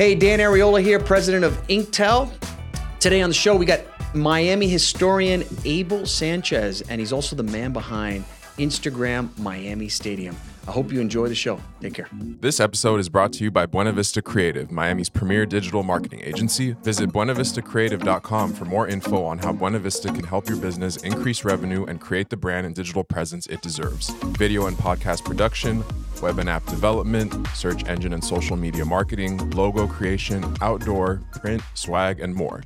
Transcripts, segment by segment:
Hey, Dan Arriola here, president of Inktel. Today on the show, we got Miami historian Abel Sanchez, and he's also the man behind Instagram Miami Stadium. I hope you enjoy the show. Take care. This episode is brought to you by Buena Vista Creative, Miami's premier digital marketing agency. Visit buenavistacreative.com for more info on how Buena Vista can help your business increase revenue and create the brand and digital presence it deserves. Video and podcast production, web and app development, search engine and social media marketing, logo creation, outdoor, print, swag, and more.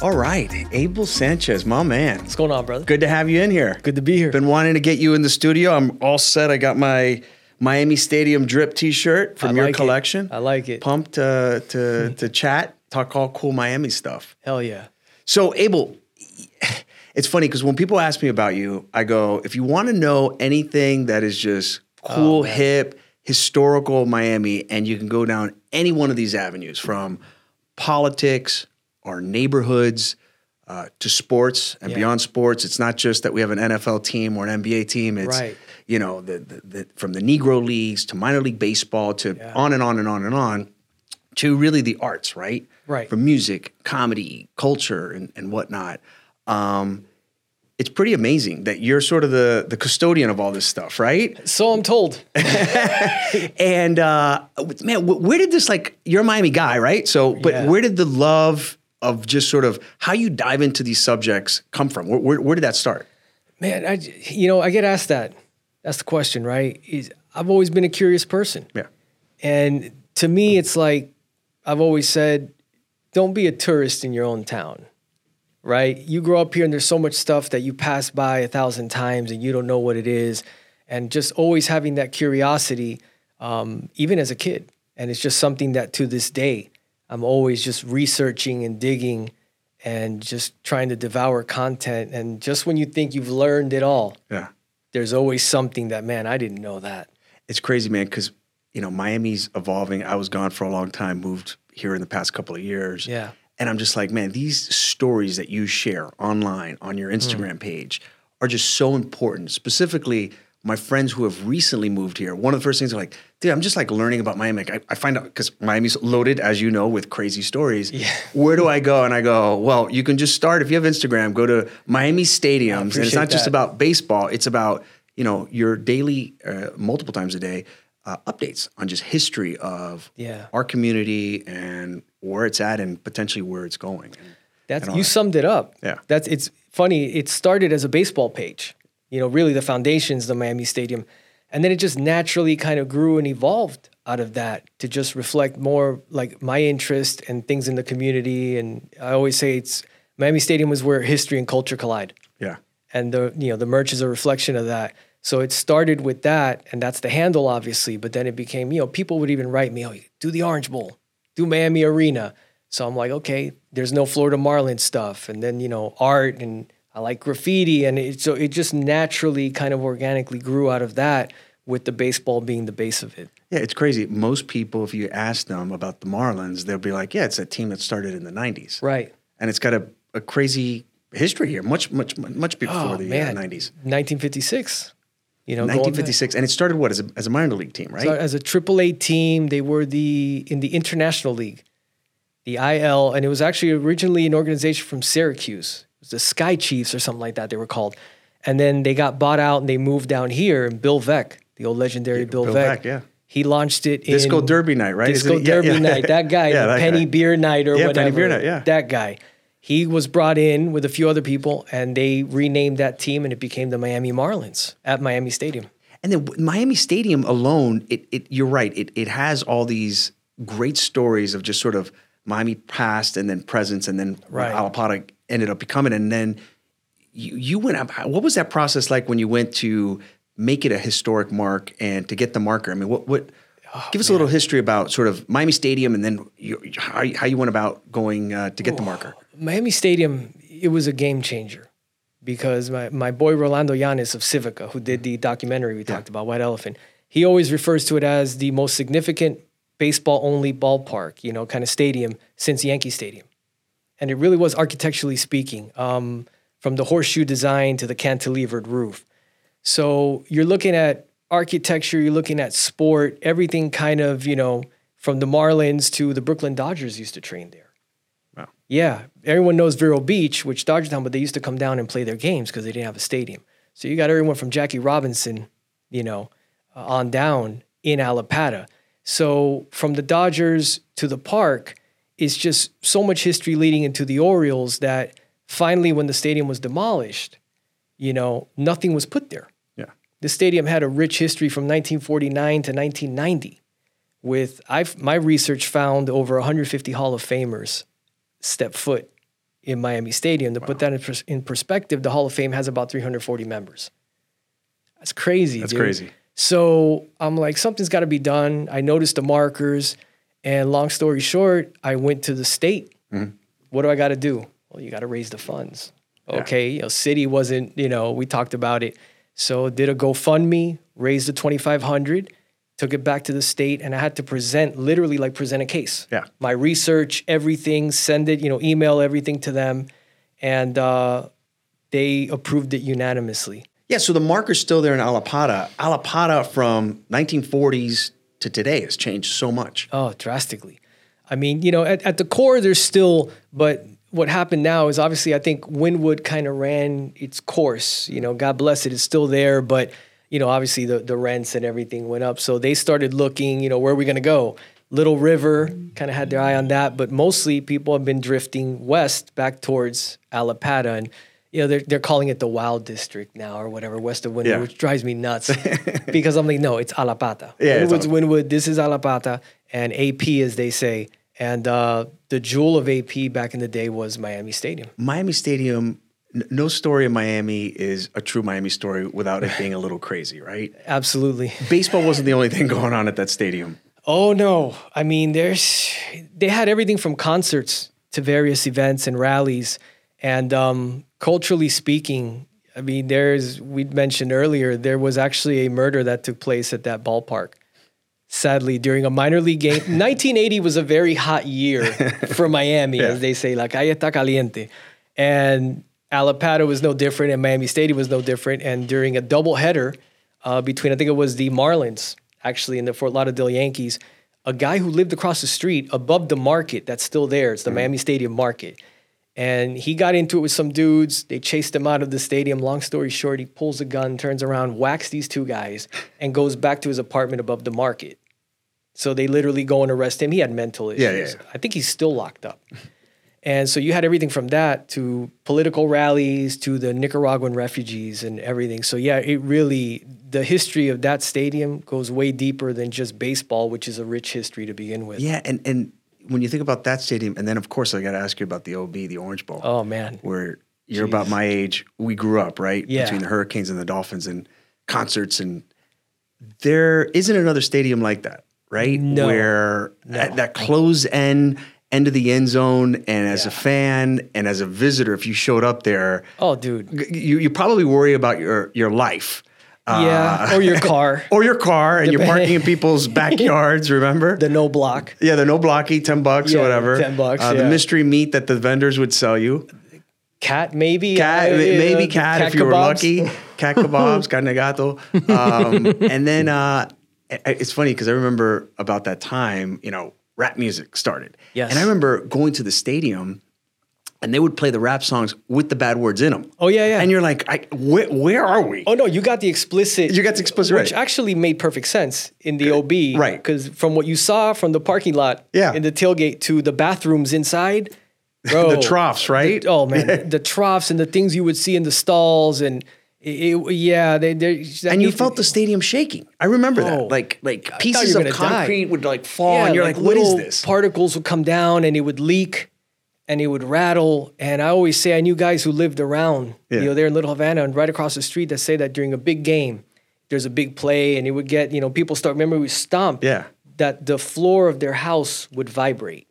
All right, Abel Sanchez, my man. What's going on, brother? Good to have you in here. Good to be here. Been wanting to get you in the studio. I'm all set. I got my Miami Stadium drip T-shirt from I your like it. collection. I like it. Pumped uh, to to chat, talk all cool Miami stuff. Hell yeah. So, Abel, it's funny because when people ask me about you, I go, if you want to know anything that is just cool, man. hip, historical Miami, and you can go down any one of these avenues from politics, our neighborhoods, uh, to sports and Yeah. beyond sports. It's not just that we have an NFL team or an NBA team. It's Right. you know the, the, the from the Negro leagues to minor league baseball to Yeah. on and on and on and on to really the arts, right? Right. From music, comedy, culture, and, and whatnot. Um, it's pretty amazing that you're sort of the the custodian of all this stuff, right? So I'm told. And uh, man, where did this like? You're a Miami guy, right? So, but Yeah. where did the love of just sort of how you dive into these subjects come from? Where, where, where did that start? Man, I, you know, I get asked that. That's the question, right? Is I've always been a curious person. Yeah, And to me, it's like I've always said, don't be a tourist in your own town, right? You grow up here and there's so much stuff that you pass by a thousand times and you don't know what it is. And just always having that curiosity, um, even as a kid. And it's just something that to this day, I'm always just researching and digging and just trying to devour content. And just when you think you've learned it all, yeah. there's always something that, man, I didn't know that. It's crazy, man, because you know Miami's evolving. I was gone for a long time, moved here in the past couple of years. Yeah. And I'm just like, man, these stories that you share online on your Instagram Mm. page are just so important. Specifically, my friends who have recently moved here, one of the first things are like, dude, I'm just like learning about Miami. I, I find out because Miami's loaded, as you know, with crazy stories. Yeah. Where do I go? And I go, well, you can just start if you have Instagram, go to Miami stadiums. And it's not just about baseball, it's about, you know, your daily, uh, multiple times a day, uh, updates on just history of Yeah. our community and where it's at and potentially where it's going. And That's and you that. summed it up. Yeah. That's it's funny. It started as a baseball page. You know, really the foundations, the Miami Stadium, and then it just naturally kind of grew and evolved out of that to just reflect more like my interest and things in the community. And I always say it's Miami Stadium was where history and culture collide, Yeah. and the you know the merch is a reflection of that. So it started with that, and that's the handle, obviously. But then it became, you know, people would even write me, "Oh, do the Orange Bowl, do Miami Arena." So I'm like, okay, there's no Florida Marlins stuff, and then you know, art, and I like graffiti, and it, so it just naturally, kind of organically grew out of that, with the baseball being the base of it. Yeah, it's crazy. Most people, if you ask them about the Marlins, they'll be like, yeah, it's a team that started in the 90s. Right. And it's got a, a crazy history here, much, much, much before Oh the man, uh, 90s. 1956. You know, 1956. And it started what, as a, as a minor league team, right? So as a AAA team, they were the in the International League, the IL, and it was actually originally an organization from Syracuse. The Sky Chiefs or something like that they were called. And then they got bought out and they moved down here. And Bill Veeck, the old legendary Bill, Bill Veeck, Veeck, yeah. he launched it in Disco Derby night, right? Disco? Yeah, Derby yeah. night. That guy, Yeah, that Penny guy. Beer Night or Yeah, Penny whatever. Beer Night, yeah. That guy. He was brought in with a few other people, and they renamed that team, and it became the Miami Marlins at Miami Stadium. And then Miami Stadium alone, it, it you're right. It it has all these great stories of just sort of Miami past and then presence and then Right. Allapattah ended up becoming. And then you you went up. What was that process like when you went to make it a historic mark and to get the marker? I mean, what what? give us a little history about sort of Miami Stadium and then you, how, you- how you went about going uh, to get the marker. Miami Stadium, it was a game changer because my, my boy Rolando Llanes of Civica, who did the documentary we talked about, White Elephant, he always refers to it as the most significant baseball only ballpark, you know, kind of stadium since Yankee Stadium. And it really was architecturally speaking, um, from the horseshoe design to the cantilevered roof. So you're looking at architecture, you're looking at sport, everything kind of, you know, from the Marlins to the Brooklyn Dodgers used to train there. Wow. Yeah, everyone knows Vero Beach, which Dodger Town, but they used to come down and play their games because they didn't have a stadium. So you got everyone from Jackie Robinson, you know, uh, on down in Allapattah. So from the Dodgers to the park is just so much history leading into the Orioles that finally, when the stadium was demolished, you know, nothing was put there. Yeah. The stadium had a rich history from 1949 to 1990. With I've my research found over 150 Hall of Famers step foot in Miami Stadium. To put that in, pers- in perspective, the Hall of Fame has about 340 members. That's crazy. That's dude. crazy. So I'm like, something's got to be done. I noticed the markers, and long story short, I went to the state. Mm-hmm. What do I got to do? Well, you got to raise the funds. Okay, you know, city wasn't. You know, we talked about it. So did a GoFundMe, raised the 2,500, took it back to the state, and I had to present, literally like present a case. Yeah. My research, everything, send it, you know, email everything to them, and uh, they approved it unanimously. Yeah, so the marker's still there in Allapattah. Allapattah from 1940s to today has changed so much. Oh, drastically. I mean, you know, at, at the core, there's still, but what happened now is obviously I think Wynwood kind of ran its course. You know, God bless it, it's still there, but, you know, obviously the, the rents and everything went up. So they started looking, you know, where are we going to go? Little River kind of had their eye on that, but mostly people have been drifting west back towards Allapattah. And, you know, they're, they're calling it the Wild District now or whatever, west of Wynwood, Yeah. which drives me nuts because I'm like, no, it's Allapattah. Yeah, Wynwood's Allapattah. Wynwood, this is Allapattah, and AP, as they say. And uh, the jewel of AP back in the day was Miami Stadium. Miami Stadium, n- no story in Miami is a true Miami story without it being a little crazy, right? Absolutely. Baseball wasn't the only thing going on at that stadium. Oh no! I mean, there's they had everything from concerts to various events and rallies, and um, culturally speaking, I mean, there's we mentioned earlier there was actually a murder that took place at that ballpark. Sadly, during a minor league game, 1980 was a very hot year for Miami, as they say, la calle está caliente, and Alapata was no different, and Miami Stadium was no different. And during a doubleheader uh, between, I think it was the Marlins, actually, and the Fort Lauderdale Yankees, a guy who lived across the street above the market that's still there. It's the Miami Stadium market. And he got into it with some dudes. They chased him out of the stadium. Long story short, he pulls a gun, turns around, whacks these two guys, and goes back to his apartment above the market. So they literally go and arrest him. He had mental issues. Yeah, yeah, yeah. I think he's still locked up. And so you had everything from that to political rallies to the Nicaraguan refugees and everything. So yeah, it really the history of that stadium goes way deeper than just baseball, which is a rich history to begin with. Yeah, and and when you think about that stadium, and then of course I got to ask you about the OB, the Orange Bowl. Oh man. where you're about my age. We grew up, right? Yeah. Between the Hurricanes and the Dolphins and concerts and there isn't another stadium like that, right? No. Where at that close end end of the end zone and as a fan and as a visitor if you showed up there Oh dude. you you probably worry about your your life. Yeah. or your car. Or your car and you're parking in people's backyards, remember? The no block. yeah, the no blocky, 10 bucks Yeah, or whatever. 10 bucks, Uh, The mystery meat that the vendors would sell you. Cat maybe. cat, uh, maybe uh, cat, if you were lucky. Cat kebabs, carne gato. Um, and then uh, it's funny because I remember about that time, you know, rap music started. Yes. And I remember going to the stadium and they would play the rap songs with the bad words in them. Oh, yeah, yeah. And you're like, I, where, where are we? Oh no, you got the explicit. You got the explicit, which right. actually made perfect sense in the OB, right. Because from what you saw from the parking lot, Yeah. in the tailgate to the bathrooms inside, bro, the troughs, right? oh man, the troughs and the things you would see in the stalls and it, it- yeah, they, they and you felt the stadium shaking. I remember Oh. that. Like like pieces of gonna die. concrete would like fall yeah, and you're like, what is this? Particles would come down and it would leak and it would rattle. And I always say I knew guys who lived around, Yeah. you know, there in Little Havana and right across the street that say that during a big game, there's a big play and it would get, you know, people start remember we stomp Yeah. that the floor of their house would vibrate.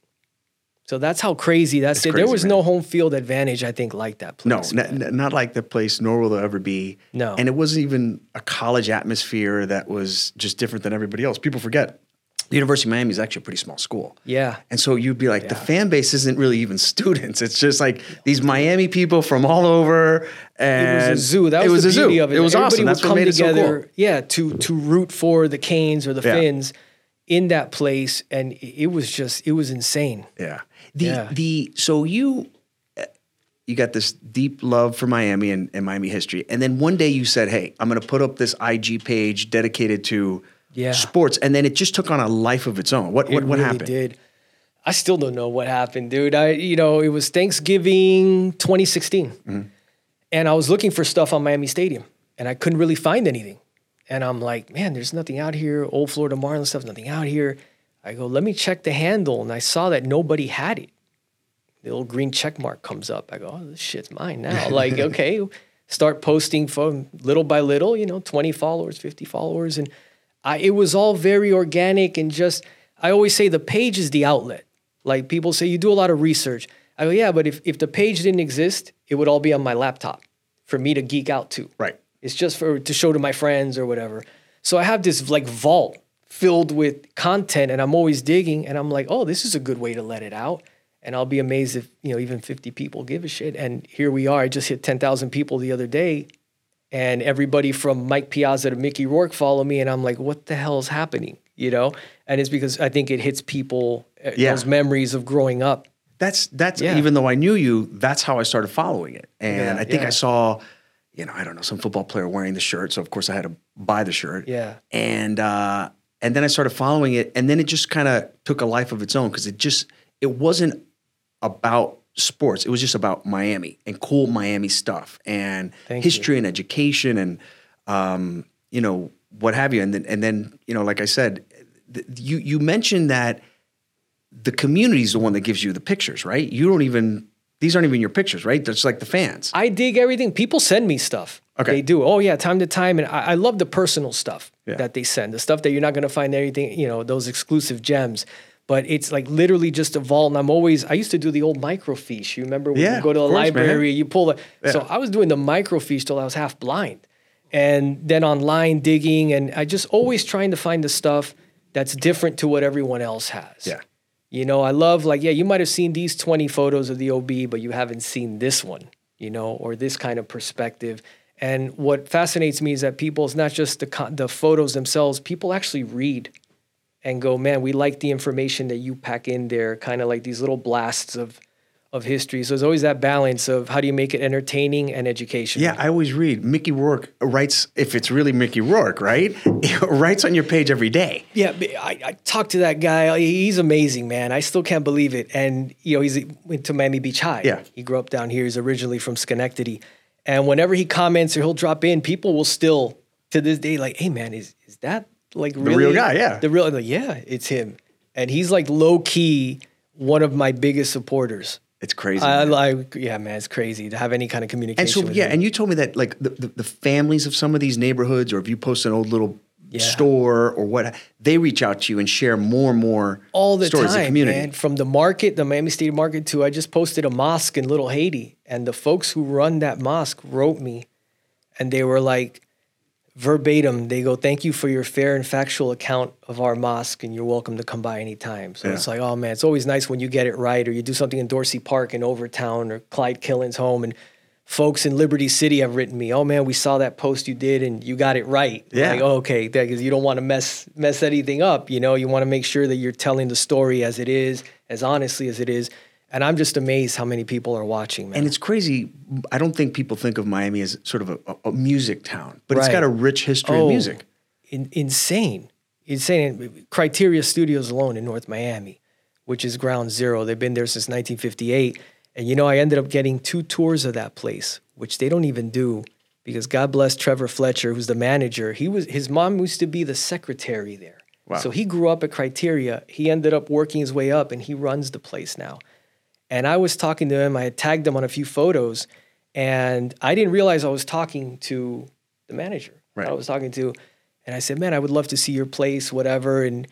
So that's how crazy that's it. There was man. no home field advantage, I think, like that No, place. n- n- not like the place, nor will there ever be. No. And it wasn't even a college atmosphere that was just different than everybody else. People forget the University of Miami is actually a pretty small school. Yeah. And so you'd be like, the fan base isn't really even students. It's just like these Miami people from all over. And It was a zoo. That was, was the a zoo. beauty of it. It was Everybody awesome. That's what made it so together, cool. yeah, to to root for the Canes or the Yeah. Fins. in that place, and it was just it was insane. Yeah. The Yeah. the so you you got this deep love for Miami and, and Miami history, and then one day you said, "Hey, I'm going to put up this IG page dedicated to Yeah. sports," and then it just took on a life of its own. What what, It what really happened? Did I still don't know what happened, dude? I you know it was Thanksgiving 2016, Mm-hmm. and I was looking for stuff on Miami Stadium, and I couldn't really find anything. And I'm like, man, there's nothing out here. Old Florida Marlins stuff, nothing out here. I go, let me check the handle, and I saw that nobody had it. The little green check mark comes up. I go, oh, this shit's mine now. like, okay, start posting from little by little. You know, 20 followers, 50 followers, and I, it was all very organic and just. I always say the page is the outlet. Like people say, you do a lot of research. I go, yeah, but if if the page didn't exist, it would all be on my laptop for me to geek out to. Right. It's just for to show to my friends or whatever. So I have this like vault filled with content and I'm always digging and I'm like, "Oh, this is a good way to let it out." And I'll be amazed if, you know, even 50 people give a shit. And here we are. I just hit 10,000 people the other day and everybody from Mike Piazza to Mickey Rourke follow me and I'm like, "What the hell is happening?" You know? And it's because I think it hits people uh, Yeah. those memories of growing up. That's that's Yeah. even though I knew you, that's how I started following it. And Yeah, I think. I saw, you know, I don't know, some football player wearing the shirt, so of course I had to buy the shirt. Yeah. And uh and then I started following it and then it just kind of took a life of its own because it just it wasn't about sports. It was just about Miami and cool Miami stuff and Thank you. history and education and um, you know, what have you. And then and then, you know, like I said, th- you you mentioned that the community is the one that gives you the pictures, right? You don't even these aren't even your pictures, right? That's like the fans. I dig everything. People send me stuff. Okay. They do. Oh yeah, time to time, and I, I love the personal stuff Yeah. that they send. The stuff that you're not going to find anything. You know, those exclusive gems. But it's like literally just a vault, and I'm always. I used to do the old microfiche. You remember when Yeah, you go to the of course, man. library, you pull the. So I was doing the microfiche till I was half blind, and then online digging, and I just always trying to find the stuff that's different to what everyone else has. Yeah. You know, I love like, yeah, you might have seen these 20 photos of the OB, but you haven't seen this one, you know, or this kind of perspective. And what fascinates me is that people, it's not just the, the photos themselves, people actually read and go, man, we like the information that you pack in there, kind of like these little blasts of, of history. So there's always that balance of how do you make it entertaining and educational. Yeah, I always read Mickey Rourke writes if it's really Mickey Rourke, right? writes on your page every day. Yeah, I, I talked to that guy. He's amazing, man. I still can't believe it. And you know, he's went to Miami Beach High. Yeah. he grew up down here. He's originally from Schenectady, and whenever he comments or he'll drop in, people will still to this day like, "Hey, man, is is that like really real guy, yeah. the real?" I'm like, yeah, it's him, and he's like low key one of my biggest supporters. It's crazy. I like, yeah, man, it's crazy to have any kind of communication. and so yeah, him. and you told me that like the, the, the families of some of these neighborhoods, or if you post an old little Yeah. store or what, they reach out to you and share more and more all the stories time, of community. man. From the market, the Miami State Market, to I just posted a mosque in Little Haiti, and the folks who run that mosque wrote me, and they were like, verbatim, they go, "Thank you for your fair and factual account of our mosque, and you're welcome to come by anytime." So Yeah. it's like, oh man, it's always nice when you get it right, or you do something in Dorsey Park in Overtown, or Clyde Killens' home, and folks in Liberty City have written me, "Oh man, we saw that post you did, and you got it right." Yeah. Like, oh, okay, because you don't want to mess mess anything up. You know, you want to make sure that you're telling the story as it is, as honestly as it is. And I'm just amazed how many people are watching, man. And it's crazy. I don't think people think of Miami as sort of a, a, music town, but it's got a rich history Oh, of music. in, insane, insane. Criteria Studios alone in North Miami, which is ground zero. They've been there since 1958. And you know, I ended up getting two tours of that place, which they don't even do because God bless Trevor Fletcher, who's the manager. He was his mom used to be the secretary there. Wow. So he grew up at Criteria. He ended up working his way up and he runs the place now. And I was talking to him, I had tagged him on a few photos, and I didn't realize I was talking to the manager. Right. I was talking to, and I said, Man, I would love to see your place, whatever. And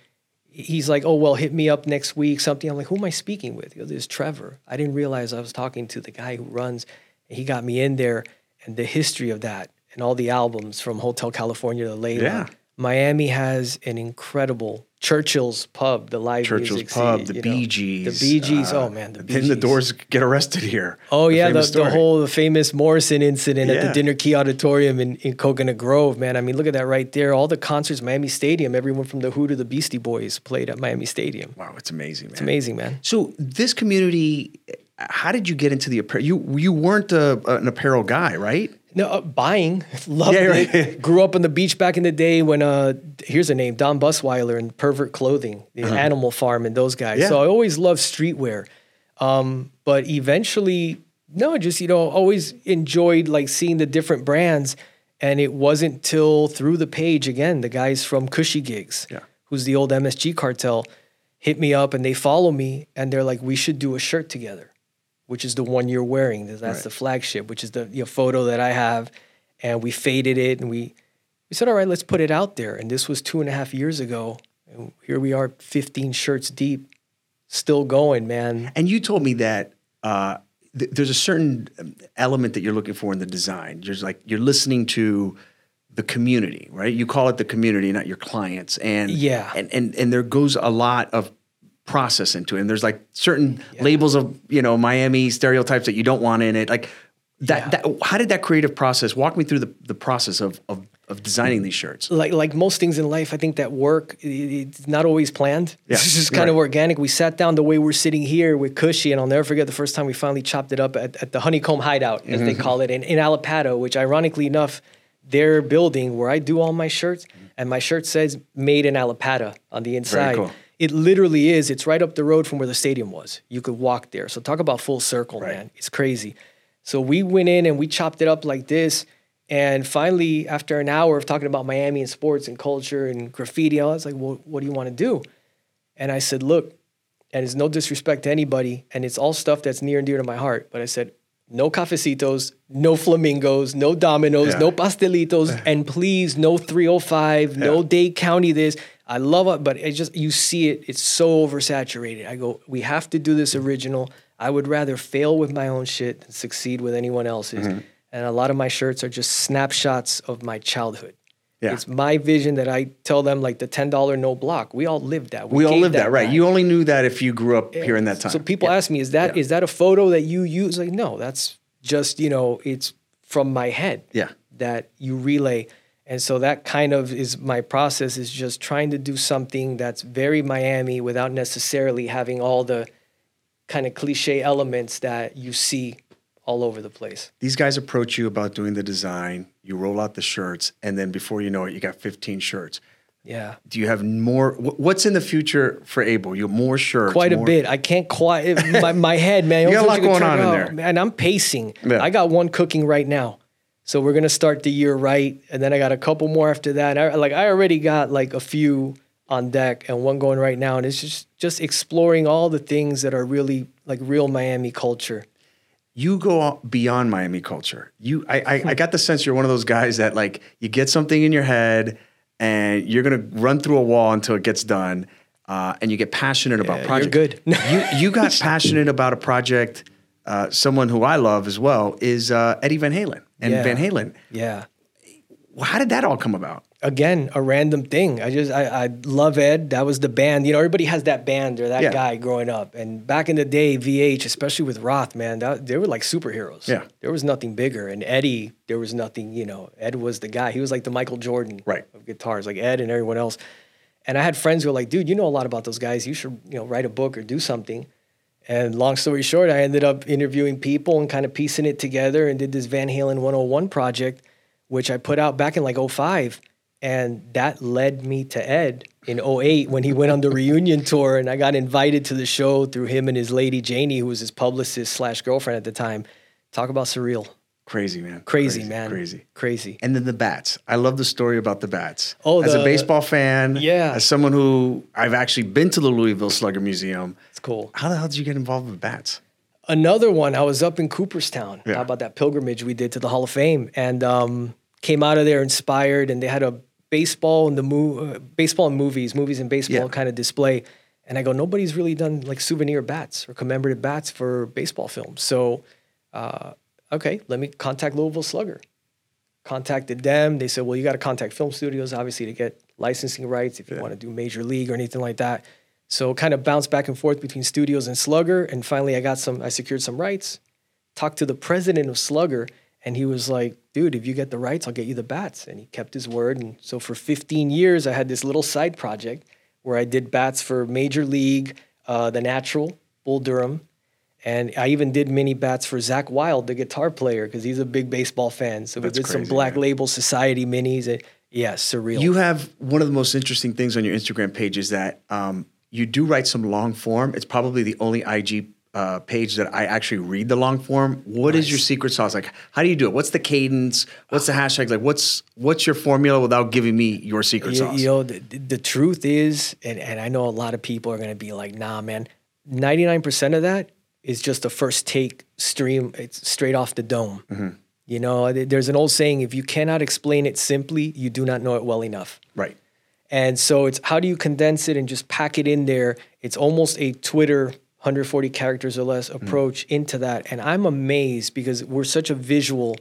he's like, Oh, well, hit me up next week, something. I'm like, Who am I speaking with? He goes, This is Trevor. I didn't realize I was talking to the guy who runs. And he got me in there, and the history of that and all the albums from Hotel California to Layla. Yeah. Miami has an incredible Churchill's Pub, the live Churchill's music Pub, scene, the Bee. Gees. the Bee Gees. uh, oh man, the Bee Then the Doors get arrested here. Oh yeah, the, the whole the famous Morrison incident at the Dinner Key Auditorium in, in Coconut Grove, man. I mean, look at that right there. All the concerts, Miami Stadium. Everyone from the Who to the Beastie Boys played at Miami Stadium. Wow, it's amazing, man. It's amazing, man. So this community, how did you get into the apparel? You you weren't a, an apparel guy, right? No, uh, buying, loved Yeah, it. Grew up on the beach back in the day when uh, here's a name, Don Busweiler and Pervert Clothing, the Animal Farm, and those guys. Uh-huh. Yeah. So I always loved streetwear, um, but eventually, no, just you know, always enjoyed like seeing the different brands, and it wasn't till through the page again, the guys from Cushy Gigs, Yeah. who's the old MSG cartel, hit me up and they follow me, and they're like, we should do a shirt together which is the one you're wearing. That's Right. the flagship, which is the you know, photo that I have. And we faded it and we we said, all right, let's put it out there. And this was two and a half years ago. And here we are, 15 shirts deep, still going, man. And you told me that uh, th- there's a certain element that you're looking for in the design. You're like you're listening to the community, right? You call it the community, not your clients. And Yeah. and and and there goes a lot of process into it. And there's like certain labels of you know Miami stereotypes that you don't want in it. Like that. Yeah. that how did that creative process? Walk me through the the process of of, of designing these shirts. Like like most things in life, I think that work it's not always planned. Yeah, It's just you're kind of organic. We sat down the way we're sitting here with Cushy, and I'll never forget the first time we finally chopped it up at, at the Honeycomb Hideout, as Mm-hmm. they call it, in, in Allapattah, which ironically enough, their building where I do all my shirts, and my shirt says "Made in Allapattah" on the inside. cool. It literally is. It's right up the road from where the stadium was. You could walk there. So talk about full circle, Right. man. It's crazy. So we went in and we chopped it up like this. And finally, after an hour of talking about Miami and sports and culture and graffiti, I was like, well, what do you want to do? And I said, look, and it's no disrespect to anybody, and it's all stuff that's near and dear to my heart. But I said, no cafecitos, no flamingos, no dominoes, Yeah. no pastelitos, and please no 305, no Yeah. Dade County this. I love it, but it just you see it, it's so oversaturated. I go, we have to do this original. I would rather fail with my own shit than succeed with anyone else's. Mm-hmm. And a lot of my shirts are just snapshots of my childhood. Yeah. It's my vision that I tell them like the ten dollar no block. We all lived that. We all lived that, right? back. You only knew that if you grew up here in that time. So people Yeah. ask me, is that is Yeah. that a photo that you use? Like, no, that's just you know, it's from my head. Yeah. That you relay, and so that kind of is my process. Is just trying to do something that's very Miami without necessarily having all the kind of cliche elements that you see all over the place. these guys approach you about doing the design, you roll out the shirts, and then before you know it, you got 15 shirts. Yeah. Do you have more? What's in the future for Abel? You have more shirts? quite a more- bit. I can't quite my, my head, man. You got a lot going on in there. man. I'm pacing. Yeah. I got one cooking right now, so we're gonna start the year right, and then I got a couple more after that. I, like I already got like a few on deck and one going right now, and it's just just exploring all the things that are really like real Miami culture. You go beyond Miami culture. You, I, I, I got the sense you're one of those guys that like you get something in your head, and you're gonna run through a wall until it gets done, uh, and you get passionate about you're projects. good. you you got passionate about a project. Uh, someone who I love as well is uh, Eddie Van Halen and Yeah. Van Halen. Yeah. How did that all come about? again a random thing i just I, I love ed that was the band you know everybody has that band or that Yeah. guy growing up and back in the day vh especially with roth man that, they were like superheroes Yeah. there was nothing bigger and eddie there was nothing you know ed was the guy he was like the michael jordan Right. of guitars like ed and everyone else and i had friends who were like dude you know a lot about those guys you should you know write a book or do something and long story short, I ended up interviewing people and kind of piecing it together and did this Van Halen 101 project, which I put out back in like 05. And that led me to Ed in 08 when he went on the reunion tour. And I got invited to the show through him and his lady, Janie, who was his publicist slash girlfriend at the time. Talk about surreal. Crazy man, Crazy, man. crazy. Crazy. And then the bats. I love the story about the bats. Oh, as a baseball fan, Yeah. as someone who I've actually been to the Louisville Slugger Museum. Cool. How the hell did you get involved with bats? Another one, I was up in Cooperstown. Yeah. How about that pilgrimage we did to the Hall of Fame? And um, came out of there inspired, and they had a baseball and the mo- uh, baseball and movies, movies and baseball Yeah. kind of display. And I go, nobody's really done like souvenir bats or commemorative bats for baseball films. So, uh, okay, let me contact Louisville Slugger. Contacted them. They said, well, you got to contact film studios, obviously, to get licensing rights if you want to do major league or anything like that. So kind of bounced back and forth between studios and Slugger. And finally, I got some, I secured some rights, talked to the president of Slugger, and he was like, dude, if you get the rights, I'll get you the bats. And he kept his word. And so for 15 years, I had this little side project where I did bats for Major League, uh, The Natural, Bull Durham. And I even did mini bats for Zakk Wylde, the guitar player, because he's a big baseball fan. So That's we did some Black man. Label Society minis. And, yeah, surreal. You have one of the most interesting things on your Instagram page is that um, you do write some long form. It's probably the only IG uh, page that I actually read the long form. What is your secret sauce? Like, how do you do it? What's the cadence? What's the hashtag? Like, what's what's your formula without giving me your secret you, sauce? you know, the, the truth is, and, and I know a lot of people are going to be like, nah, man, 99% of that is just a first take stream. It's straight off the dome. Mm-hmm. You know, there's an old saying if you cannot explain it simply, you do not know it well enough. right. And so it's how do you condense it and just pack it in there? It's almost a Twitter 140 characters or less Mm-hmm. approach into that. And I'm amazed because we're such a visual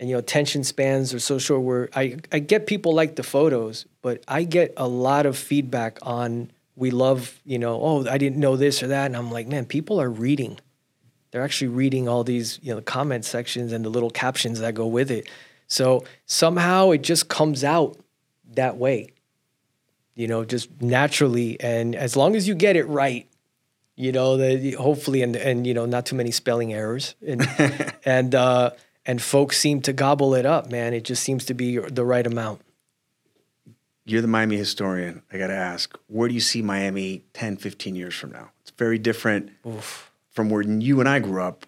and you know attention spans are so short where I, I get people like the photos, but I get a lot of feedback on we love, you know, oh, I didn't know this or that. And I'm like, man, people are reading. They're actually reading all these, you know, comment sections and the little captions that go with it. So somehow it just comes out that way you know, just naturally. And as long as you get it right, you know, that hopefully, and and you know, not too many spelling errors, and and uh, and folks seem to gobble it up, man. It just seems to be the right amount. You're the Miami historian. I got to ask, where do you see Miami 10, 15 years from now? It's very different from where you and I grew up.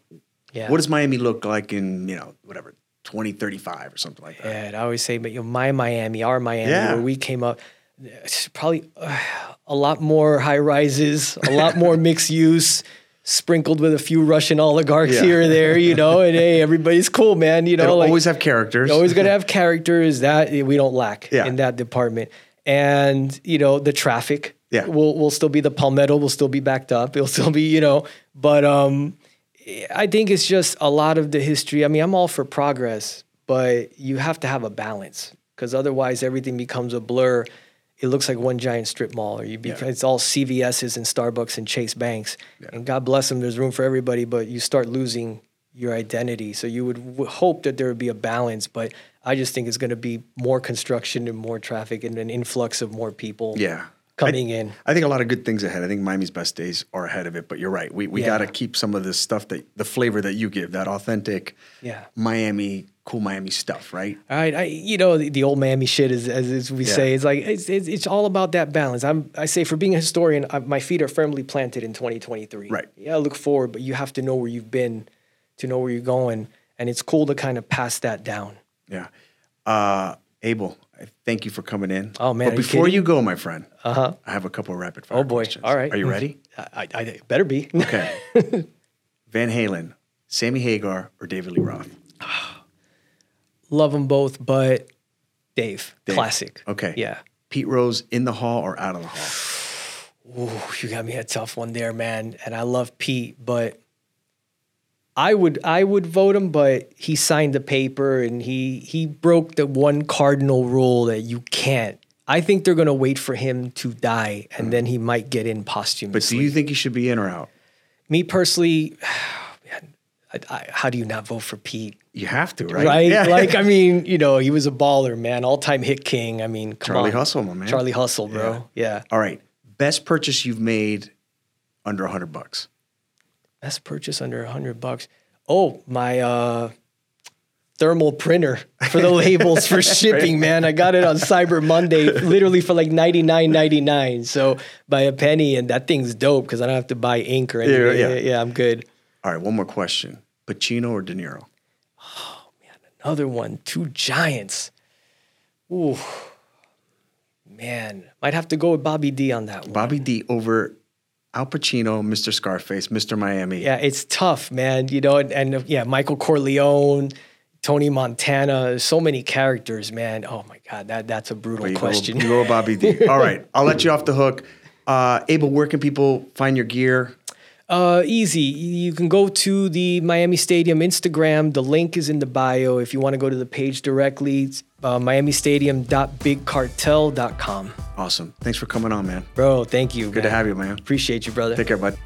Yeah. What does Miami look like in, you know, whatever, 2035 or something like that? Yeah, and I always say, but you know, my Miami, our Miami, Yeah. where we came up, probably uh, a lot more high rises, a lot more mixed use, sprinkled with a few Russian oligarchs Yeah. here or there, you know. And hey, everybody's cool, man. You know, It'll like, always have characters. Always going to have characters that we don't lack Yeah. in that department. And, you know, the traffic Yeah. will will still be the palmetto will still be backed up. It'll still be, you know, but um I think it's just a lot of the history. I mean, I'm all for progress, but you have to have a balance because otherwise everything becomes a blur. It looks like one giant strip mall, or you bec- it's all CVS's and Starbucks and Chase Banks. And God bless them, there's room for everybody, but you start losing your identity. So you would w- hope that there would be a balance, but I just think it's going to be more construction and more traffic and an influx of more people Yeah. coming I, in. I think a lot of good things ahead. I think Miami's best days are ahead of it, but you're right. We, we Yeah. got to keep some of this stuff that the flavor that you give, that authentic Yeah. Miami, cool Miami stuff, right? All right, I, you know the, the old Miami shit, as, as, as we Yeah. say, it's like it's, it's it's all about that balance. I'm I say for being a historian, I, my feet are firmly planted in 2023. Right. Yeah, look forward, but you have to know where you've been to know where you're going, and it's cool to kind of pass that down. Yeah. Uh, Abel, thank you for coming in. Oh, man, But are you before you go, my friend, Uh huh. I have a couple of rapid fire Oh boy. questions. All right. Are you ready? I, I, I better be. Okay. Van Halen, Sammy Hagar, or David Lee Roth? Love them both, but Dave, Dave. classic. Okay. Yeah. Pete Rose in the hall or out of the hall? Ooh, you got me a tough one there, man. And I love Pete, but I would I would vote him, but he signed the paper and he he broke the one cardinal rule that you can't. I think they're gonna wait for him to die and hmm. then he might get in posthumously. But do you think he should be in or out? Me personally, I, I, how do you not vote for Pete? You have to, right? Right? Yeah. Like, I mean, you know, he was a baller, man. All time hit king. I mean, come Charlie on. Hustle, my man. Charlie Hustle, bro. Yeah. All right. Best purchase you've made under a hundred bucks. Best purchase under a hundred bucks. Oh, my uh, thermal printer for the labels for shipping, man. I got it on Cyber Monday, literally for like ninety nine ninety nine. So by a penny, and that thing's dope because I don't have to buy ink or anything. yeah. Yeah, yeah, I'm good. All right. One more question. Pacino or De Niro? Oh man, another one, two giants. Ooh, man, might have to go with Bobby D on that one. Bobby D over Al Pacino, Mr. Scarface, Mr. Miami. Yeah, it's tough, man. You know, and, and yeah, Michael Corleone, Tony Montana, so many characters, man. Oh my God, that that's a brutal you question. Go, you go Bobby D. All right. I'll let you off the hook. Uh, Abel, where can people find your gear? Uh, easy. You can go to the Miami Stadium Instagram. The link is in the bio. If you want to go to the page directly, it's, uh, miamistadium.bigcartel.com. Awesome. Thanks for coming on, man. Bro, thank you. Good to have you, man. Appreciate you, brother. Take care, bud.